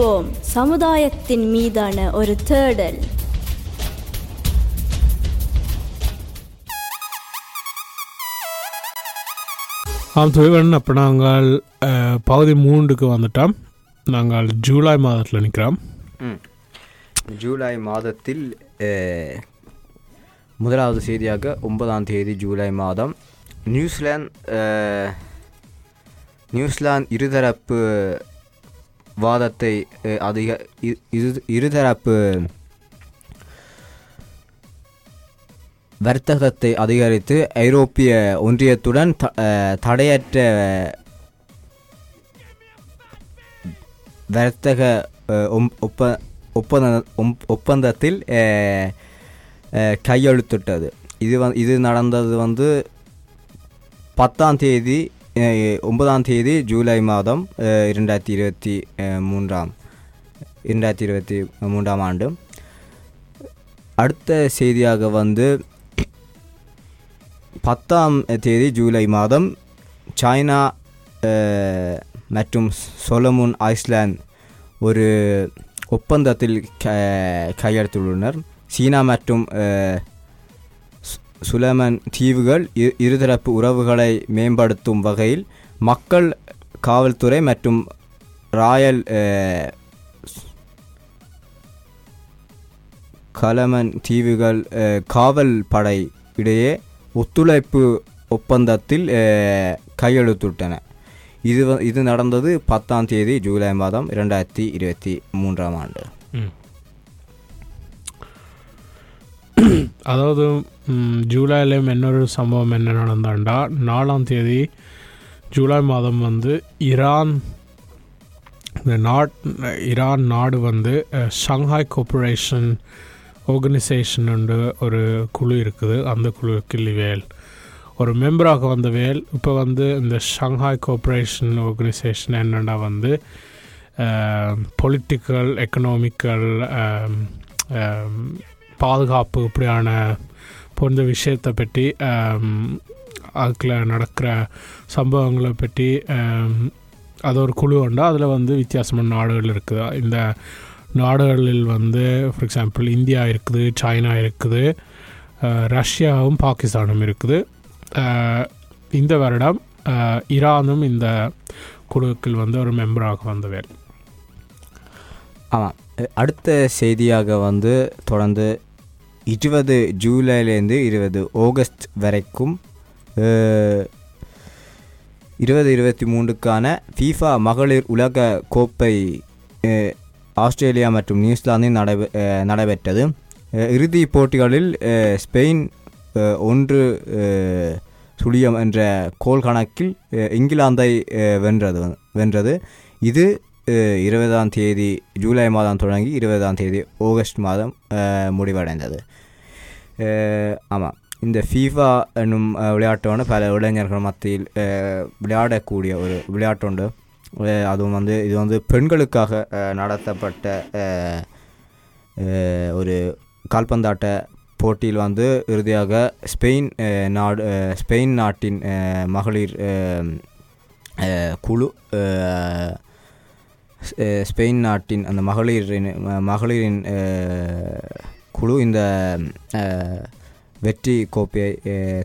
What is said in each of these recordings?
விழித்திருப்போம் சமுதாயத்தின் மீதான ஒரு தேடல். ஆம் துவைவன் அப்போ நாங்கள் பகுதி மூன்றுக்கு வந்துட்டோம். நாங்கள் ஜூலை மாதத்தில் நிற்கிறோம். ஜூலை மாதத்தில் முதலாவது செய்தியாக ஒன்பதாம் தேதி ஜூலை மாதம் நியூசிலாந்து நியூசிலாந்து இருதரப்பு வாதத்தை அதிக இரு- இருதரப்பு வர்த்தகத்தை அதிகரித்து ஐரோப்பிய ஒன்றியத்துடன் த- தடையற்ற வர்த்தக ஒம்- ஒப்ப ஒப்பந்த ஒம்- ஒப்பந்தத்தில் கையெழுத்திட்டது. இது வ இது நடந்தது வந்து பத்தாம் தேதி ஒன்பதாம் தேதி ஜூலை மாதம் இரண்டாயிரத்தி இருபத்தி மூன்றாம் இரண்டாயிரத்தி இருபத்தி மூன்றாம் ஆண்டு அடுத்த செய்தியாக வந்து பத்தாம் தேதி ஜூலை மாதம் சைனா மற்றும் சொலமுன் ஐஸ்லாந்து ஒரு ஒப்பந்தத்தில் க- கையெழுத்துள்ளனர் சீனா மற்றும் சுலமன் தீவுகள் இரு- இருதரப்பு உறவுகளை மேம்படுத்தும் வகையில் மக்கள் காவல்துறை மற்றும் ராயல் கலமன் தீவுகள் காவல் படை இடையே ஒத்துழைப்பு ஒப்பந்தத்தில் கையெழுத்துட்டன. இது இது நடந்தது பத்தாம் தேதி ஜூலை மாதம் இரண்டாயிரத்தி இருபத்தி மூன்றாம் ஆண்டு. அதாவது ம், இன்னொரு சம்பவம் என்ன நடந்தாண்டா? நாலாம் தேதி ஜூலை மாதம் வந்து ஈரான் இந்த நாட் ஈரான் நாடு வந்து அஹ், ஷாங்காய் கோஆப்ரேஷன் ஒரு குழு இருக்குது. அந்த குழுவுக்கு வேல். ஒரு மெம்பராக வந்த வேல் இப்போ வந்து இந்த ஷாங்காய் கோஆப்ரேஷன் ஆர்கனைசேஷன் என்னென்னா வந்து பொலிட்டிக்கல் எக்கனாமிக்கல் பாதுகாப்பு இப்படியான போன்ற விஷயத்தை பற்றி அதுக்குள்ள நடக்கிற சம்பவங்களை பற்றி அது ஒரு குழு உண்டா? அதில் வந்து வித்தியாசமான நாடுகள் இருக்குது. இந்த நாடுகளில் வந்து ஃபார் எக்ஸாம்பிள் இந்தியா இருக்குது சைனா இருக்குது ரஷ்யாவும் பாகிஸ்தானும் இருக்குது. இந்த வருடம் ஈரானும் இந்த குழுக்கள் வந்து ஒரு மெம்பராக வந்தவர் ஆமாம் அடுத்த செய்தியாக வந்து தொடர்ந்து இருபது ஜூலைலேருந்து இருபது ஆகஸ்ட் வரைக்கும் இருபது இருபத்தி மூன்றுக்கான ஃபீஃபா மகளிர் உலக கோப்பை ஆஸ்திரேலியா மற்றும் நியூசிலாந்தில் நடைபெ நடைபெற்றது. இறுதி இறுதிப் போட்டிகளில் ஸ்பெயின் ஒன்று சுழியம் என்ற கோல் கணக்கில் இங்கிலாந்தை வென்றது வென்றது. இது இருபதாம் தேதி ஜூலை மாதம் தொடங்கி இருபதாம் தேதி ஆகஸ்ட் மாதம் முடிவடைந்தது. ஆமாம் இந்த ஃபீஃபா என்னும் அஹ், பல இளைஞர்கள் மத்தியில் விளையாடக்கூடிய ஒரு விளையாட்டுண்டு. உண்டு அதுவும் வந்து இது வந்து பெண்களுக்காக நடத்தப்பட்ட ஒரு கால்பந்தாட்ட போட்டியில் வந்து இறுதியாக ஸ்பெயின் நாடு ஸ்பெயின் நாட்டின் மகளிர் குழு ஸ்பெயின் நாட்டின் அந்த மகளிரின் மகளிரின் குழு இந்த வெற்றி கோப்பையை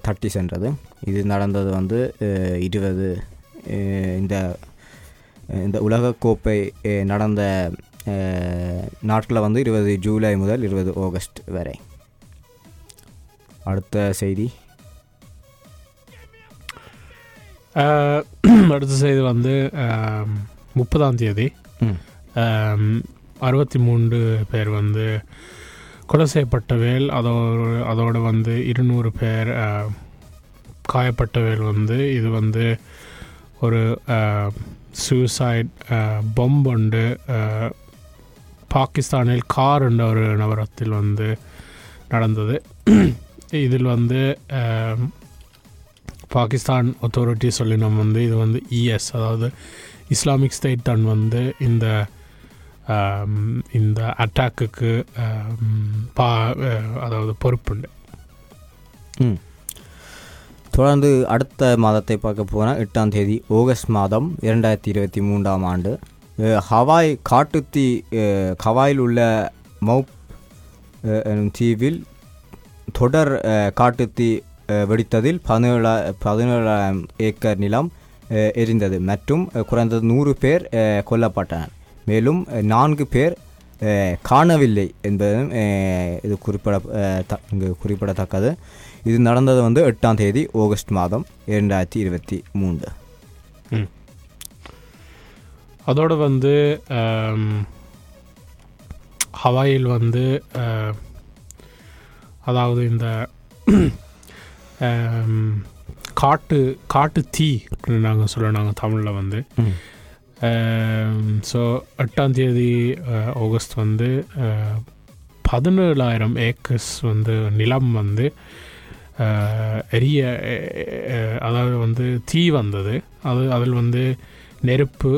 தட்டி சென்றது. இது நடந்தது வந்து இருபது இந்த இந்த உலகக்கோப்பை நடந்த நாட்களில் வந்து இருபது ஜூலை முதல் இருபது ஆகஸ்ட் வரை. அடுத்த செய்தி. அடுத்த செய்தி வந்து முப்பதாம் தேதி. அறுபத்தி மூன்று பேர் வந்து கொலை செய்யப்பட்ட வேல் அதோடு அதோடு வந்து இருநூறு பேர் காயப்பட்டவேல் காயப்பட்ட வேல் வந்து இது வந்து ஒரு சூசைட் பொம்ப் உண்டு. பாகிஸ்தானில் கார் என்ற ஒரு நகரத்தில் வந்து நடந்தது. இதில் வந்து பாகிஸ்தான் அத்தாரிட்டி சொல்லினோம் வந்து இது வந்து இஎஸ் அதாவது இஸ்லாமிக் ஸ்டேட் தான் வந்து இந்த இந்த அட்டாக்குக்கு பா அதாவது பொறுப்புண்டு. தொடர்ந்து அடுத்த மாதத்தை பார்க்க போனால் எட்டாம் தேதி ஆகஸ்ட் மாதம் இரண்டாயிரத்தி இருபத்தி மூன்றாம் ஆண்டு. ஹவாய் காட்டுத்தீ ஹவாயில் உள்ள மவுப் எனும் தீவில் தொடர் காட்டுத்தி காட்டுத்தீ வெடித்ததில் பதினேழா பதினேழாயிரம் ஏக்கர் நிலம் எரிந்தது. மற்றும் குறைந்தது நூறு பேர் கொல்லப்பட்டனர். மேலும் நான்கு பேர் காணவில்லை என்பதும் இது குறிப்பிட இங்கு குறிப்பிடத்தக்கது. இது நடந்தது வந்து எட்டாம் தேதி ஆகஸ்ட் மாதம் இரண்டாயிரத்தி இருபத்தி மூன்று. அதோட வந்து ஹவாயில் வந்து அதாவது இந்த காட்டு காட்டு தீ நாங்கள் சொல்ல நாங்கள் தமிழில் வந்து. ஸோ எட்டாம் தேதி ஆகஸ்ட் வந்து ஆஹ், பதினேழாயிரம் ஏக்கர்ஸ் வந்து நிலம் வந்து ஆஹ், எரிய அதாவது வந்து தீ வந்தது. அது அதில் வந்து நெருப்பு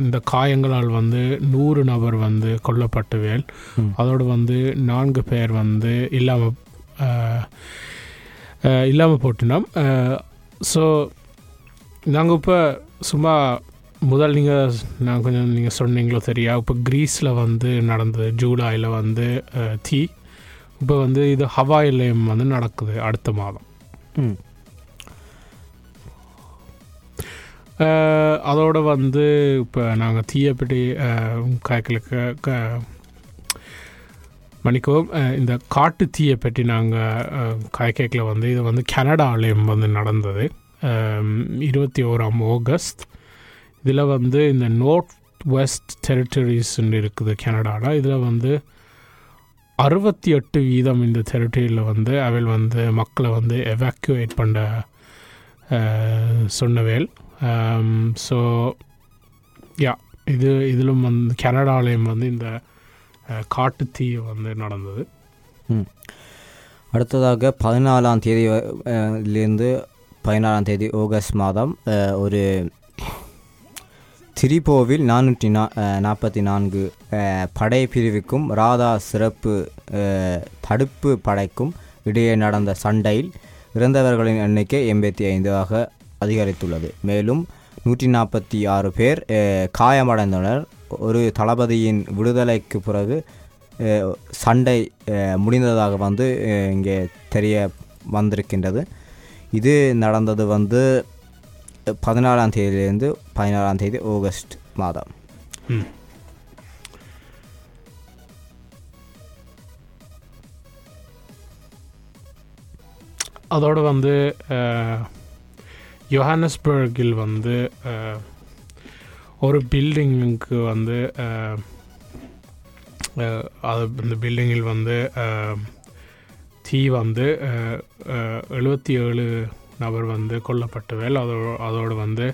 இந்த காயங்களால் வந்து நூறு நபர் வந்து கொல்லப்பட்டவேல் ம். அதோடு வந்து நான்கு பேர் வந்து இல்லாமல் இல்லாமல் போட்டினோம். ஸோ நாங்கள் இப்போ சும்மா முதல் நீங்கள் நான் கொஞ்சம் நீங்கள் சொன்னீங்களோ தெரியா இப்போ க்ரீஸில் வந்து நடந்தது ஜூலையில் வந்து தீ இப்போ வந்து இது ஹவாயிலையும் வந்து நடக்குது அடுத்த மாதம். அதோட வந்து இப்போ நாங்கள் தீயப்படி காய்களுக்கு க அஹ், இந்த காட்டு தீயை பற்றி நாங்கள் காய்கேக்கில் வந்து இது வந்து கனடாலையும் வந்து நடந்தது. இருபத்தி ஓராம் ஆகஸ்ட் இதில் வந்து இந்த நோர்த் வெஸ்ட் டெரிட்டரிஸ்ன்னு இருக்குது கனடாவில் இதில் வந்து அறுபத்தி எட்டு வீதம் இந்த டெரிட்டரியில் வந்து அவள் வந்து மக்களை வந்து எவாக்குவேட் பண்ண சொன்னவேல் ஸோ யா இது இதிலும் வந்து கனடாலையும் வந்து இந்த காட்டு தீ வந்து நடந்தது. அடுத்ததாக பதினாலாம் தேதி லேருந்து பதினாலாம் தேதி ஆகஸ்ட் மாதம் ஒரு திரிபோவில் நானூற்றி நா நாற்பத்தி நான்கு படை பிரிவுக்கும் ராதா சிறப்பு தடுப்பு படைக்கும் இடையே நடந்த சண்டையில் இறந்தவர்களின் எண்ணிக்கை எண்பத்தி ஐந்தாக அதிகரித்துள்ளது. மேலும் நூற்றி நாற்பத்தி ஆறு பேர் காயமடைந்தனர். ஒரு தளபதியின் விடுதலைக்கு பிறகு சண்டை முடிந்ததாக வந்து இங்கே தெரிய வந்திருக்கின்றது. இது நடந்தது வந்து பதினாலாம் தேதியிலேருந்து பதினாறாம் தேதி ஆகஸ்ட் மாதம். அதோடு வந்து யோஹானஸ்பர்கில் வந்து ஒரு பில்டிங்குக்கு வந்து அது இந்த பில்டிங்கில் வந்து தீ வந்து எழுபத்தி ஏழு நபர் வந்து கொல்லப்பட்டவேல் அதோட அதோடு வந்து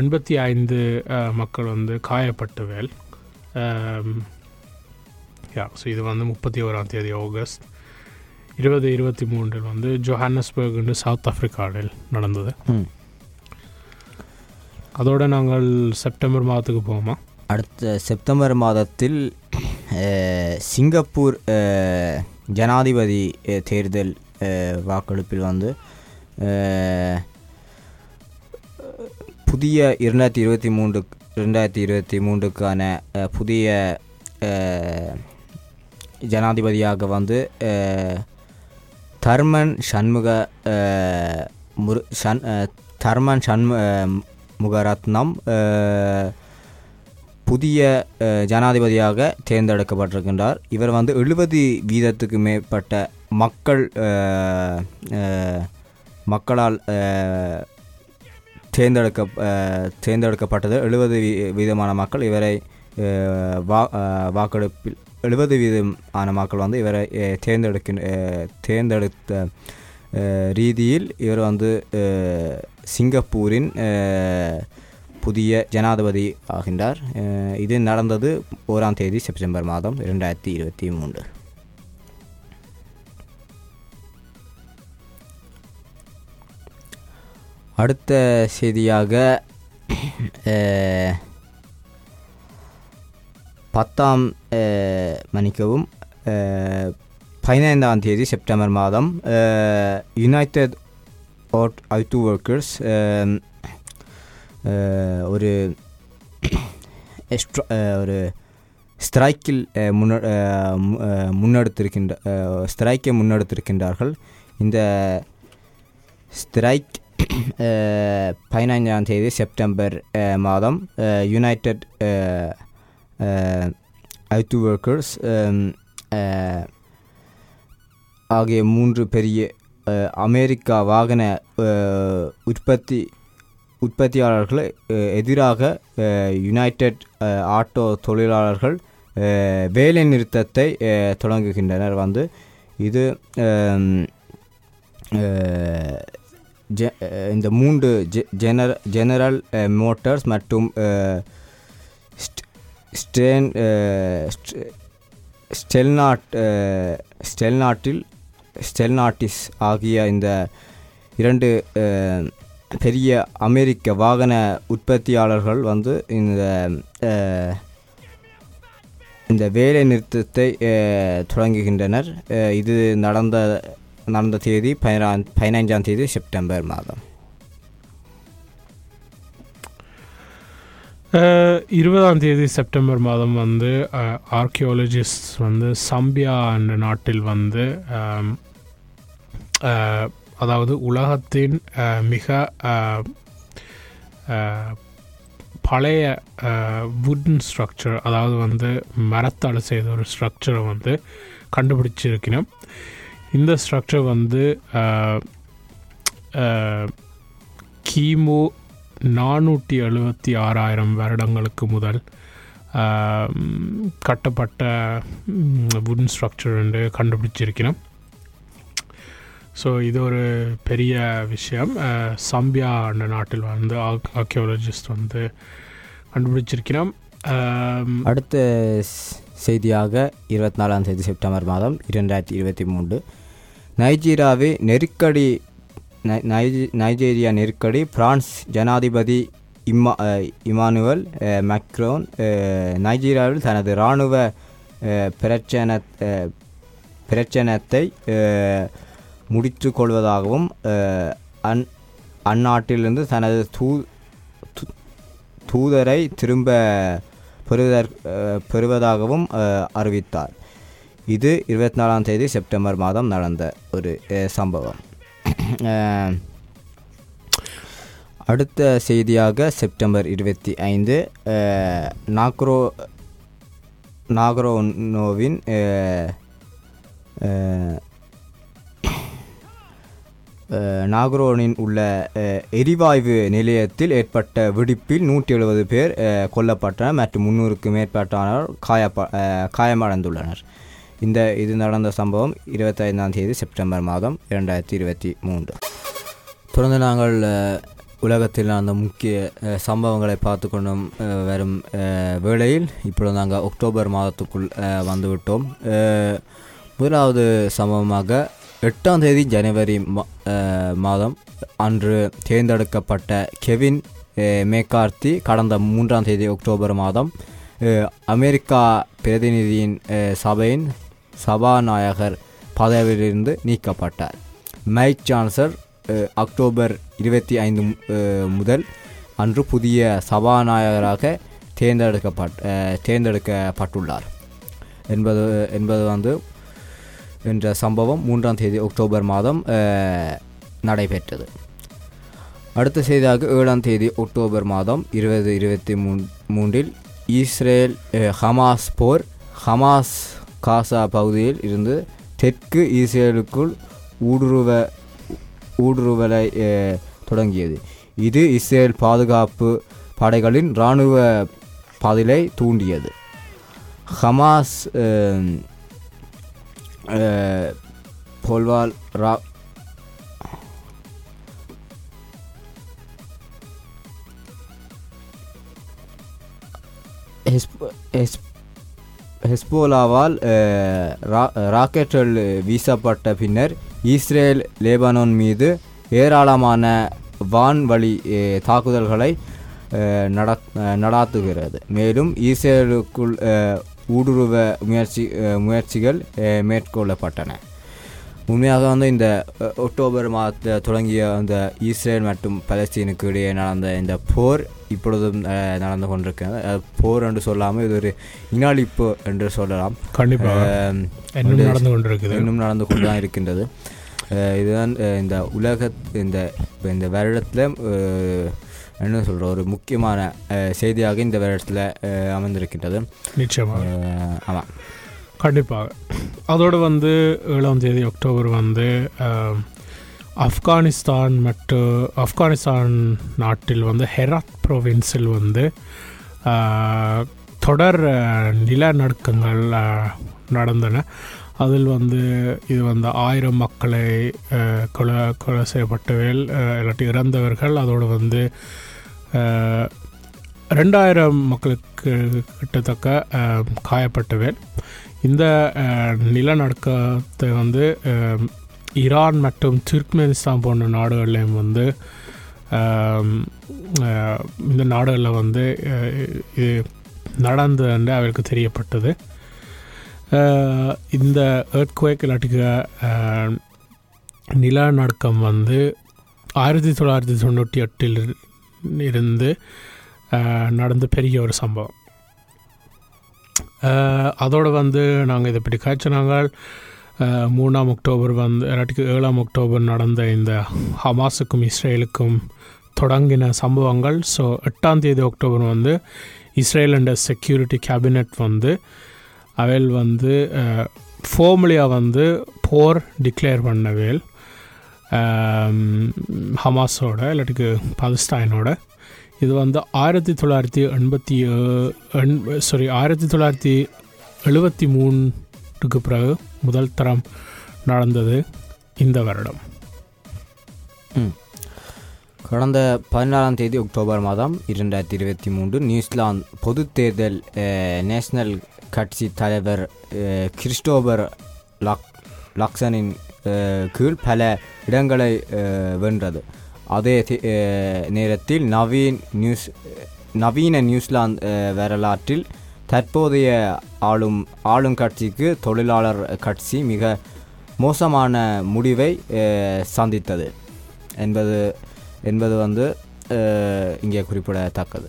எண்பத்தி ஐந்து மக்கள் வந்து காயப்பட்டவேல் யா ஸோ இது வந்து முப்பத்தி ஓராம் தேதி ஆகஸ்ட். இருபது இருபத்தி மூன்றில் வந்து ஜோஹானஸ்பர்க் சவுத் ஆப்பிரிக்காவில் நடந்தது. அதோட நாங்கள் செப்டம்பர் மாதத்துக்கு போவோமா? அடுத்த செப்டம்பர் மாதத்தில் சிங்கப்பூர் ஜனாதிபதி தேர்தல் வாக்கெடுப்பில் வந்து புதிய இரண்டாயிரத்தி இருபத்தி மூன்று ரெண்டாயிரத்தி இருபத்தி மூன்றுக்கான புதிய ஜனாதிபதியாக வந்து தர்மன் சண்முக முரு சண் தர்மன் சண்மு முகரத்னம் புதிய ஜனாதிபதியாக தேர்ந்தெடுக்கப்பட்டிருக்கின்றார். இவர் வந்து எழுபது வீதத்துக்கு மேற்பட்ட மக்கள் மக்களால் தேர்ந்தெடுக்க தேர்ந்தெடுக்கப்பட்டது. எழுபது வீதமான மக்கள் இவரை வா வாக்கெடுப்பில் எழுபது வீதமான மக்கள் வந்து இவரை தேர்ந்தெடுக்க தேர்ந்தெடுக்கின்ற தேர்ந்தெடுத்த ரீதியில் இவர் வந்து சிங்கப்பூரின் புதிய ஜனாதிபதி ஆகின்றார். இது நடந்தது ஓராம் தேதி செப்டம்பர் மாதம் இரண்டாயிரத்தி இருபத்தி மூன்று. அடுத்த செய்தியாக பத்தாம் மன்னிக்கவும் பதினைந்தாம் தேதி செப்டம்பர் மாதம் யுனைடெட் அவுட் ஐடி ஒர்க்கர்ஸ் ஒரு எஸ்ட்ரா ஒரு ஸ்ட்ரைக்கில் முன்ன முன்னெடுத்திருக்கின்ற ஸ்ட்ரைக்கை முன்னெடுத்திருக்கின்றார்கள். இந்த ஸ்ட்ரைக் பதினைஞ்சாம் தேதி செப்டம்பர் மாதம் யுனைடெட் ஐடி ஒர்க்கர்ஸ் ஆகிய மூன்று பெரிய அமெரிக்கா வாகன உற்பத்தி உற்பத்தியாளர்கள் எதிராக யுனைடெட் ஆட்டோ தொழிலாளர்கள் வேலை நிறுத்தத்தை தொடங்குகின்றனர் வந்து இது இந்த மூன்று ஜெ- ஜெனர ஜெனரல் மோட்டர்ஸ் மோட்டார்ஸ் மற்றும் ஸ்டேன் ஸ்டெல்நாட் ஸ்டெல்நாட்டில் ஸ்டெல்நாட்டிஸ் ஆகிய இந்த இரண்டு பெரிய அமெரிக்க வாகன உற்பத்தியாளர்கள் வந்து இந்த இந்த வேலை நிறுத்தத்தை தொடங்குகின்றனர். இது நடந்த நடந்த தேதி பதினா பதினைஞ்சாம் தேதி செப்டம்பர் மாதம். இருபதாம் தேதி செப்டம்பர் மாதம் வந்து ஆர்கியோலஜிஸ்ட் வந்து சம்பியா என்ற நாட்டில் வந்து அதாவது உலகத்தின் மிக பழைய வுட்டன் ஸ்ட்ரக்சர் அதாவது வந்து மரத்தால் செய்த ஒரு ஸ்ட்ரக்சரை வந்து கண்டுபிடிச்சிருக்கணும் இந்த ஸ்ட்ரக்சர் வந்து கிமு நானூற்றி எழுபத்தி ஆறாயிரம் வருடங்களுக்கு முதல் கட்டப்பட்ட வுடன் ஸ்ட்ரக்சர் என்று கண்டுபிடிச்சிருக்கிறோம். ஸோ இது ஒரு பெரிய விஷயம். சம்பியா என்ற நாட்டில் வந்து ஆர்கியோலஜிஸ்ட் வந்து கண்டுபிடிச்சிருக்கிறோம். அடுத்த செய்தியாக இருபத்தி நாலாம் தேதி செப்டம்பர் மாதம் இரண்டாயிரத்தி இருபத்தி மூன்று நைஜீரியாவை நெருக்கடி நை- நைஜி- நைஜீரியா நெருக்கடி பிரான்ஸ் ஜனாதிபதி இம்மா இமானுவல் மக்ரோன் நைஜீரியாவில் தனது இராணுவ பிரச்சன பிரச்சனத்தை முடித்து கொள்வதாகவும் அந் அந்நாட்டிலிருந்து தனது தூ தூதரை திரும்ப பெறுவதற் பெறுவதாகவும் அறிவித்தார். இது இருபத்தி நாலாம் தேதி செப்டம்பர் மாதம் நடந்த ஒரு சம்பவம். அடுத்த செய்தியாக செப்டம்பர் இருபத்தி ஐந்து நாக்ரோ நாகரோனோவின் நாகரோனின் உள்ள எரிவாயு நிலையத்தில் ஏற்பட்ட வெடிப்பில் நூற்றி எழுபது பேர் கொல்லப்பட்டனர் மற்றும் முன்னூறுக்கு மேற்பட்டனர் காயப்ப காயமடைந்துள்ளனர். இந்த இது நடந்த சம்பவம் இருபத்தைந்தாம் தேதி செப்டம்பர் மாதம் இரண்டாயிரத்தி இருபத்தி மூன்று. தொடர்ந்து நாங்கள் உலகத்தில் நடந்த முக்கிய சம்பவங்களை பார்த்து கொண்டும் வரும் வேளையில் இப்பொழுது நாங்கள் அக்டோபர் மாதத்துக்குள் வந்துவிட்டோம். முதலாவது சம்பவமாக எட்டாம் தேதி ஜனவரி மா- மாதம் அன்று தேர்ந்தெடுக்கப்பட்ட கெவின் மேக்கார்த்தி கடந்த மூன்றாம் தேதி அக்டோபர் மாதம் அமெரிக்கா பிரதிநிதியின் சபையின் சபாநாயகர் பதவியிலிருந்து நீக்கப்பட்டார். மைக் ஜான்சர் அக்டோபர் இருபத்தி ஐந்து முதல் அன்று புதிய சபாநாயகராக தேர்ந்தெடுக்கப்பட் தேர்ந்தெடுக்கப்பட்டுள்ளார். என்பது என்பது வந்து என்ற சம்பவம் மூன்றாம் தேதி அக்டோபர் மாதம் நடைபெற்றது. அடுத்த செய்தியாக ஏழாம் தேதி அக்டோபர் மாதம் இருபது இருபத்தி மூன் மூன்றில் இஸ்ரேல் ஹமாஸ் போர் ஹமாஸ் காசா பகுதியில் இருந்து தெற்கு இஸ்ரேலுக்குள் ஊடுருவ ஊடுருவலை தொடங்கியது. இது இஸ்ரேல் பாதுகாப்பு படைகளின் இராணுவ பதிலை தூண்டியது. ஹமாஸ் போல்வால் ரா ஹெஸ்ப- ஹெஸ்- ஹெஸ்போலாவால் ரா- ராக்கெட்டுகள் வீசப்பட்ட பின்னர் இஸ்ரேல் லேபனான் மீது ஏராளமான வான்வழி தாக்குதல்களை நடத் நடாத்துகிறது. மேலும் இஸ்ரேலுக்குள் ஊடுருவ முயற்சி முயற்சிகள் மேற்கொள்ளப்பட்டன. உண்மையாக வந்து இந்த அக்டோபர் மாதத்தில் தொடங்கிய அந்த இஸ்ரேல் மற்றும் பலஸ்தீனுக்கு இடையே நடந்த இந்த போர் இப்பொழுதும் நடந்து கொண்டிருக்கிறது. அது போர் என்று சொல்லாமல் இது ஒரு இனாளிப்பு என்று சொல்லலாம். கண்டிப்பாக நடந்து கொண்டிருக்குது. இன்னும் நடந்து கொண்டு தான் இருக்கின்றது இதுதான் இந்த உலக இந்த இந்த வருடத்தில் என்ன சொல்கிற ஒரு முக்கியமான செய்தியாக இந்த வருடத்தில் அமைந்திருக்கின்றது. நிச்சயமாக ஆமாம் கண்டிப்பாக அதோடு வந்து ஏழாம் தேதி அக்டோபர் வந்து ஆப்கானிஸ்தான் மற்றும் ஆப்கானிஸ்தான் நாட்டில் வந்து ஹெராத் ப்ரொவின்ஸில் வந்து தொடர் நிலநடுக்கங்கள் நடந்தன. அதில் வந்து இது வந்து ஆயிரம் மக்களை கொலை கொலை செய்யப்பட்டவர்கள் இல்லாட்டி இறந்தவர்கள். அதோடு வந்து ரெண்டாயிரம் மக்களுக்கு கிட்டத்தக்க ஆ, காயப்பட்டவர் இந்த நிலநடுக்கத்தை வந்து ஈரான் மற்றும் துர்க்மெனிஸ்தான் போன்ற நாடுகள்லையும் வந்து இந்த நாடுகளில் வந்து இது நடந்தது என்று அவருக்கு தெரியப்பட்டது. இந்த ஏர்த்குவேக் இல்லாட்டிக்க நிலநடுக்கம் வந்து ஆயிரத்தி தொள்ளாயிரத்தி தொண்ணூற்றி எட்டில் இருந்து நடந்து நடந்த பெரிய ஒரு சம்பவம். அதோடு வந்து நாங்கள் இதை பற்றி காய்ச்சினாங்கள் மூணாம் அக்டோபர் வந்து இல்லாட்டிக்கு ஏழாம் அக்டோபர் நடந்த இந்த ஹமாஸுக்கும் இஸ்ரேலுக்கும் தொடங்கின சம்பவங்கள். ஸோ எட்டாம் தேதி அக்டோபர் வந்து இஸ்ரேல் அண்ட் செக்யூரிட்டி கேபினெட் வந்து அவைல் வந்து ஃபோர்மலியாக வந்து போர் டிக்ளேர் பண்ணவேல். ஹமாஸோட இல்லாட்டிக்கு பாகிஸ்தானோட இது வந்து ஆயிரத்தி தொள்ளாயிரத்தி எண்பத்தி சாரி ஆயிரத்தி தொள்ளாயிரத்தி எழுபத்தி மூணு மூணுக்கு பிறகு முதல் தரம் நடந்தது இந்த வருடம். கடந்த பதினாறாம் தேதி அக்டோபர் மாதம் இரண்டாயிரத்தி இருபத்தி மூன்று நியூசிலாந்து பொது தேர்தல் நேஷனல் கட்சி தலைவர் கிறிஸ்டோபர் லாக் லாக்சனின் கீழ் பல இடங்களை வென்றது. அதே தி- நேரத்தில் நவீன் நியூஸ் நவீன நியூசிலாந்து வரலாற்றில் தற்போதைய ஆளும் ஆளும் கட்சிக்கு தொழிலாளர் கட்சி மிக மோசமான முடிவை சந்தித்தது என்பது என்பது வந்து இங்கே குறிப்பிடத்தக்கது.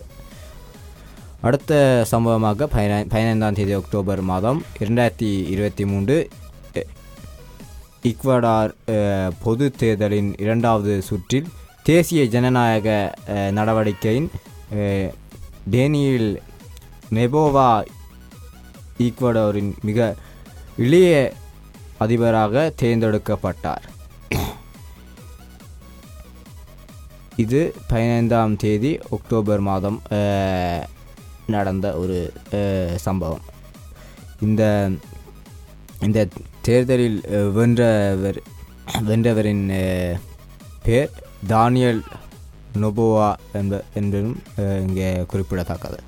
அடுத்த சம்பவமாக பதினை பதினைந்தாம் தேதி அக்டோபர் மாதம் இரண்டாயிரத்தி இருபத்தி மூன்று இக்வடார் பொது தேர்தலின் இரண்டாவது சுற்றில் தேசிய ஜனநாயக நடவடிக்கையின் டேனியில் நெபோவா ஈக்வடோரின் மிக இளைய அதிபராக தேர்ந்தெடுக்கப்பட்டார். இது பதினைந்தாம் தேதி அக்டோபர் மாதம் நடந்த ஒரு சம்பவம். இந்த இந்த தேர்தலில் வென்றவர் வென்றவரின் பேர் தானியல் நொபோவா என்ப என்பதும் இங்கே குறிப்பிடத்தக்கது.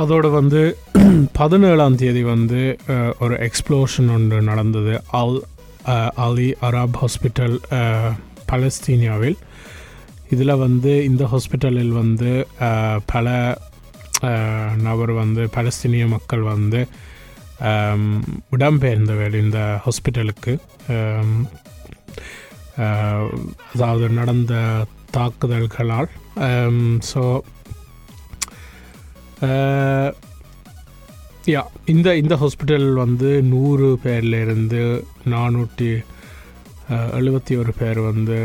அதோடு வந்து பதினேழாம் தேதி வந்து ஒரு எக்ஸ்ப்ளோஷன் ஒன்று நடந்தது. அல் அலி அராப் ஹாஸ்பிட்டல் பலஸ்தீனியாவில். இதில் வந்து இந்த ஹாஸ்பிட்டலில் வந்து பல நபர் வந்து பலஸ்தீனிய மக்கள் வந்து இடம்பெயர்ந்தவர் இந்த ஹாஸ்பிட்டலுக்கு அதாவது நடந்த தாக்குதல்களால். ஸோ யா இந்த இந்த ஹாஸ்பிட்டல் வந்து நூறு பேர்லேருந்து நானூற்றி எழுபத்தி ஒரு பேர் வந்து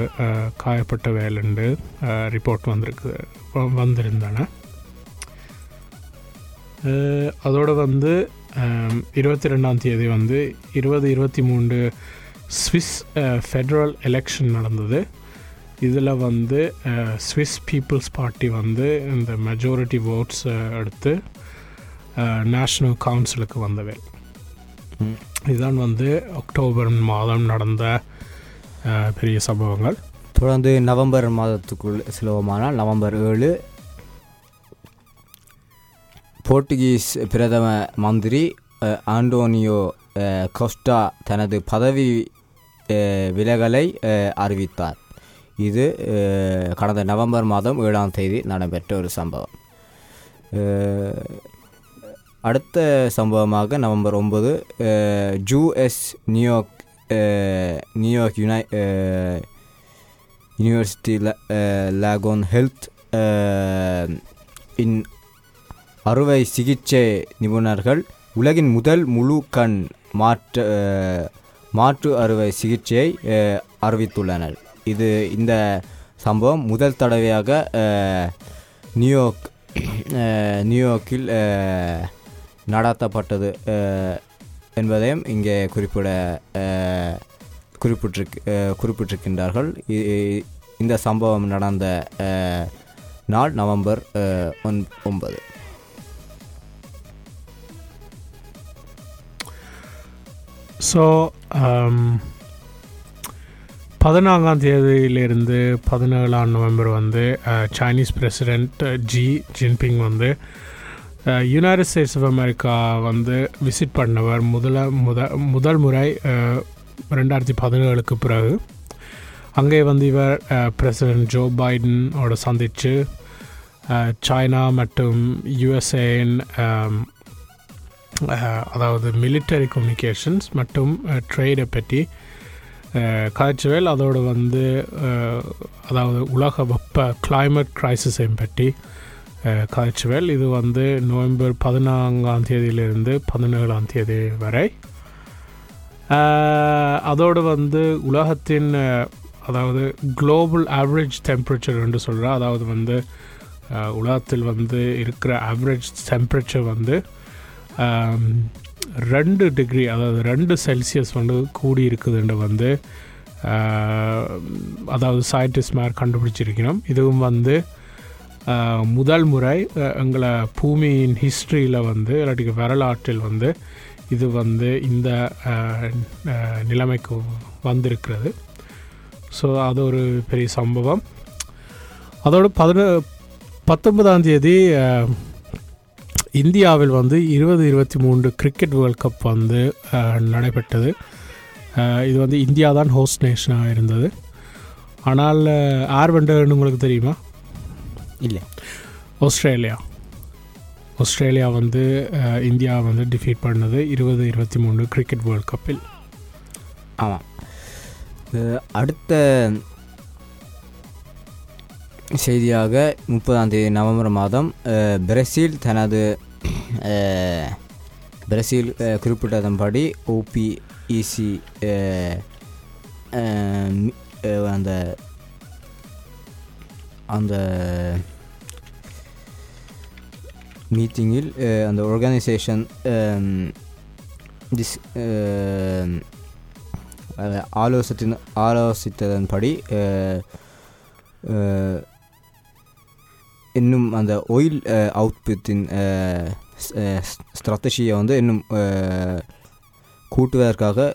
காயப்பட்ட வேலைண்டு ரிப்போர்ட் வந்திருக்கு வந்திருந்தன. அதோடு வந்து இருபத்தி ரெண்டாம் தேதி வந்து இருபது இருபத்தி மூன்று ஸ்விஸ் ஃபெடரல் எலெக்ஷன் நடந்தது. இதில் வந்து ஸ்விஸ் பீப்புள்ஸ் பார்ட்டி வந்து இந்த மெஜாரிட்டி ஓட்ஸ் எடுத்து நேஷ்னல் கவுன்சிலுக்கு வந்தவை. இதுதான் வந்து அக்டோபர் மாதம் நடந்த பெரிய சம்பவங்கள். தொடர்ந்து நவம்பர் மாதத்துக்குள் செல்வோமானால் நவம்பர் ஏழு போர்த்துகீஸ் பிரதம மந்திரி ஆண்டோனியோ கோஸ்டா தனது பதவி விலகலை அறிவித்தார். இது கடந்த நவம்பர் மாதம் ஏழாம் தேதி நடைபெற்ற ஒரு சம்பவம் அடுத்த சம்பவமாக நவம்பர் ஒன்பது ஜூஎஸ் நியூயார்க் நியூயார்க் யுனை யூனிவர்சிட்டி லாகோன் ஹெல்த் இன் அறுவை சிகிச்சை நிபுணர்கள் உலகின் முதல் முழு கண் மாற்று மாற்று அறுவை சிகிச்சையை அறிவித்துள்ளனர் இது இந்த சம்பவம் முதல் தடவையாக நியூயார்க் நியூயார்க்கில் நடாத்தப்பட்டது நடத்தப்பட்டது என்பதையும் இங்கே குறிப்பிட குறிப்பிட்டிருக்கு குறிப்பிட்டிருக்கின்றார்கள். இ- இந்த சம்பவம் நடந்த நாள் நவம்பர் ஒன்- ஒன்பது. ஸோ um, பதினான்காம் தேதியிலிருந்து பதினேழாம் நவம்பர் வந்து சைனீஸ் பிரசிடெண்ட் ஜி ஜின்பிங் வந்து யுனைடெட் ஸ்டேட்ஸ் ஆஃப் அமெரிக்கா வந்து விசிட் பண்ணவர் முதல முத முதல் முறை ரெண்டாயிரத்தி பதினேழுக்கு பிறகு. அங்கே வந்து இவர் பிரசிடென்ட் ஜோ பைடனோட சந்தித்து சைனா மற்றும் யுஎஸ்ஏன் அதாவது மிலிட்டரி கம்யூனிகேஷன்ஸ் மற்றும் ட்ரேடை பற்றி காய்ச்சவேல் அதோடு வந்து அதாவது உலக வெப்ப கிளைமேட் கிரைசிஸையும் பற்றி அஹ், காய்ச்சவேல் இது வந்து நவம்பர் பதினான்காம் தேதியிலிருந்து பதினேழாம் தேதி வரை. அதோடு வந்து உலகத்தின் அதாவது குளோபல் ஆவரேஜ் டெம்பரேச்சர் என்று சொல்கிறார் அதாவது வந்து உலகத்தில் வந்து இருக்கிற ஆவரேஜ் டெம்பரேச்சர் வந்து ரெண்டு டிகிரி அதாவது ரெண்டு செல்சியஸ் வந்து கூடி இருக்குதுன்னு வந்து அதாவது சயின்டிஸ்ட் மாதிரி கண்டுபிடிச்சிருக்கிறோம் இதுவும் வந்து முதல் முறை எங்களை பூமியின் ஹிஸ்ட்ரியில் வந்து இல்லாட்டி வரலாற்றில் வந்து இது வந்து இந்த நிலைமைக்கு வந்திருக்கிறது. ஸோ அது ஒரு பெரிய சம்பவம். அதோடு பதின பத்தொன்பதாம் தேதி இந்தியாவில் வந்து இருபது இருபத்தி மூன்று கிரிக்கெட் வேர்ல்ட் கப் வந்து நடைபெற்றது. இது வந்து இந்தியா தான் ஹோஸ்ட் நேஷனாக இருந்தது. ஆனால் வென்றதுன்னு உங்களுக்கு தெரியுமா? இல்லை. ஆஸ்திரேலியா. ஆஸ்திரேலியா வந்து இந்தியா வந்து டிஃபீட் பண்ணது இருபது இருபத்தி மூணு கிரிக்கெட் வேர்ல்ட் கப்பில் ஆமாம். அடுத்த செய்தியாக முப்பதாம் தேதி நவம்பர் மாதம் பிரேசில் தனது பிரசீல் அஹ், குறிப்பிட்டதன்படி ஓபிஇசி அந்த அந்த மீட்டிங்கில் அந்த ஆர்கனைசேஷன் டிஸ் ஆலோசித்த ஆலோசித்ததன்படி இன்னும் அந்த ஒயில் அவுட்புத்தின் ஸ்ட்ராட்டஜியை வந்து இன்னும் கூட்டுவதற்காக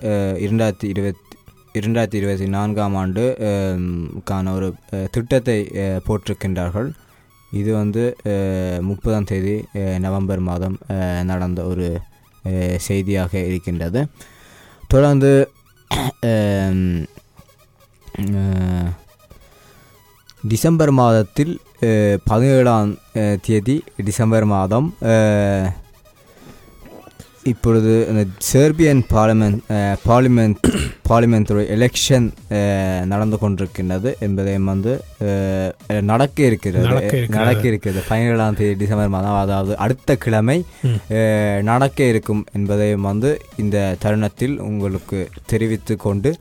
இரண்டாயிரத்தி இருபத்தி இரண்டாயிரத்தி இருபத்தி நான்காம் ஆண்டு கான ஒரு திட்டத்தை போட்டிருக்கின்றார்கள். இது வந்து முப்பதாம் தேதி நவம்பர் மாதம் நடந்த ஒரு செய்தியாக இருக்கின்றது. தொடர்ந்து டிசம்பர் மாதத்தில் பதினேழாம் தேதி டிசம்பர் மாதம் இப்பொழுது இந்த Serbian parliament parliament parliament election நடந்து கொண்டிருக்கின்றது என்பதையும் வந்து நடக்க இருக்கிறது. நடக்க இருக்கிறது. பதினேழாம் தேதி டிசம்பர் மாதம் அதாவது அடுத்த கிழமை நடக்க இருக்கும் என்பதையும் வந்து இந்த தருணத்தில் உங்களுக்கு தெரிவித்து கொண்டு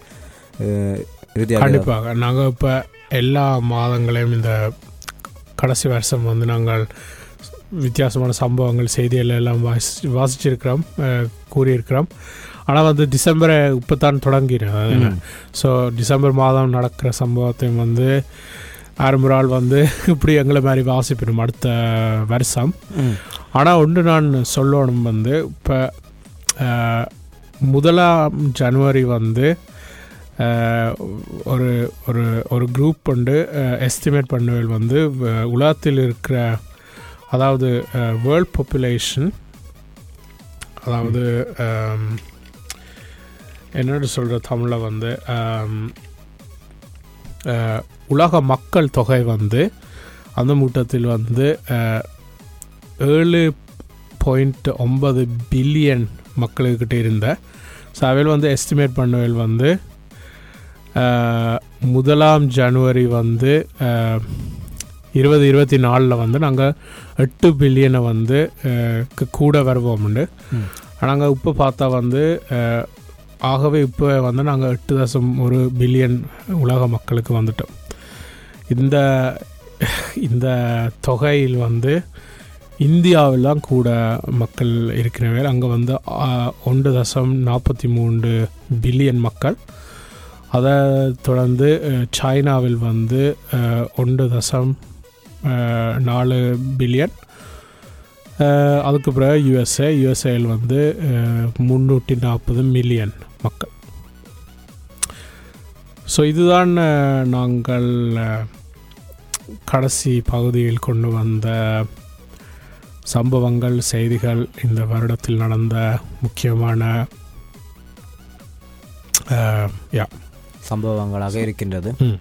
கண்டிப்பாக. நாங்கள் இப்போ எல்லா மாதங்களையும் இந்த கடைசி வருஷம் வந்து நாங்கள் வித்தியாசமான சம்பவங்கள் செய்திகள் எல்லாம் வாசி வாசிச்சிருக்கிறோம் கூறியிருக்கிறோம் ஆனால் வந்து டிசம்பரை இப்போத்தான் தொடங்கினேன் ம். ஸோ டிசம்பர் மாதம் நடக்கிற சம்பவத்தையும் வந்து ஆரம்ப நாள் வந்து இப்படி எங்களை மாதிரி வாசிப்பிடும் அடுத்த வருஷம். ஆனால் ஒன்று நான் சொல்லணும் வந்து இப்போ முதலாம் ஜனவரி வந்து ஒரு ஒரு ஒரு குரூப் கொண்டு எஸ்டிமேட் பண்ணுவதில் வந்து வ- உலகத்தில் இருக்கிற அதாவது வேர்ல்ட் பாப்புலேஷன் அதாவது என்னென்னு சொல்கிற தமிழில் வந்து உலக மக்கள் தொகை வந்து அந்த மூட்டத்தில் வந்து ஏழு பாயிண்ட் ஒன்பது பில்லியன் மக்களுக்கிட்ட இருந்த ஸோ அவையில் வந்து எஸ்டிமேட் பண்ணுவதில் வந்து முதலாம் ஜனவரி வந்து இருபது இருபத்தி நாலில் வந்து நாங்கள் எட்டு பில்லியனை வந்து கூட வருவோம்ண்டு. நாங்கள் இப்போ பார்த்தா வந்து ஆகவே இப்போ வந்து நாங்கள் எட்டு தசம் ஒரு பில்லியன் உலக மக்களுக்கு வந்துட்டோம். இந்த இந்த தொகையில் வந்து இந்தியாவில் தான் கூட மக்கள் இருக்கிறவே அங்கே வந்து ஒன்று தசம் நாற்பத்தி மூன்று பில்லியன் மக்கள். அதை தொடர்ந்து சைனாவில் வந்து ஒன்று தசம் நாலு பில்லியன். அதுக்கு பிறகு யுஎஸ்ஏ யுஎஸ்ஏயில் வந்து முந்நூற்றி நாற்பது மில்லியன் மக்கள். ஸோ இதுதான் நாங்கள் கடைசி பகுதியில் கொண்டு வந்த சம்பவங்கள் செய்திகள் இந்த வருடத்தில் நடந்த முக்கியமான யா. சம்பவங்களாக இருக்கின்றது.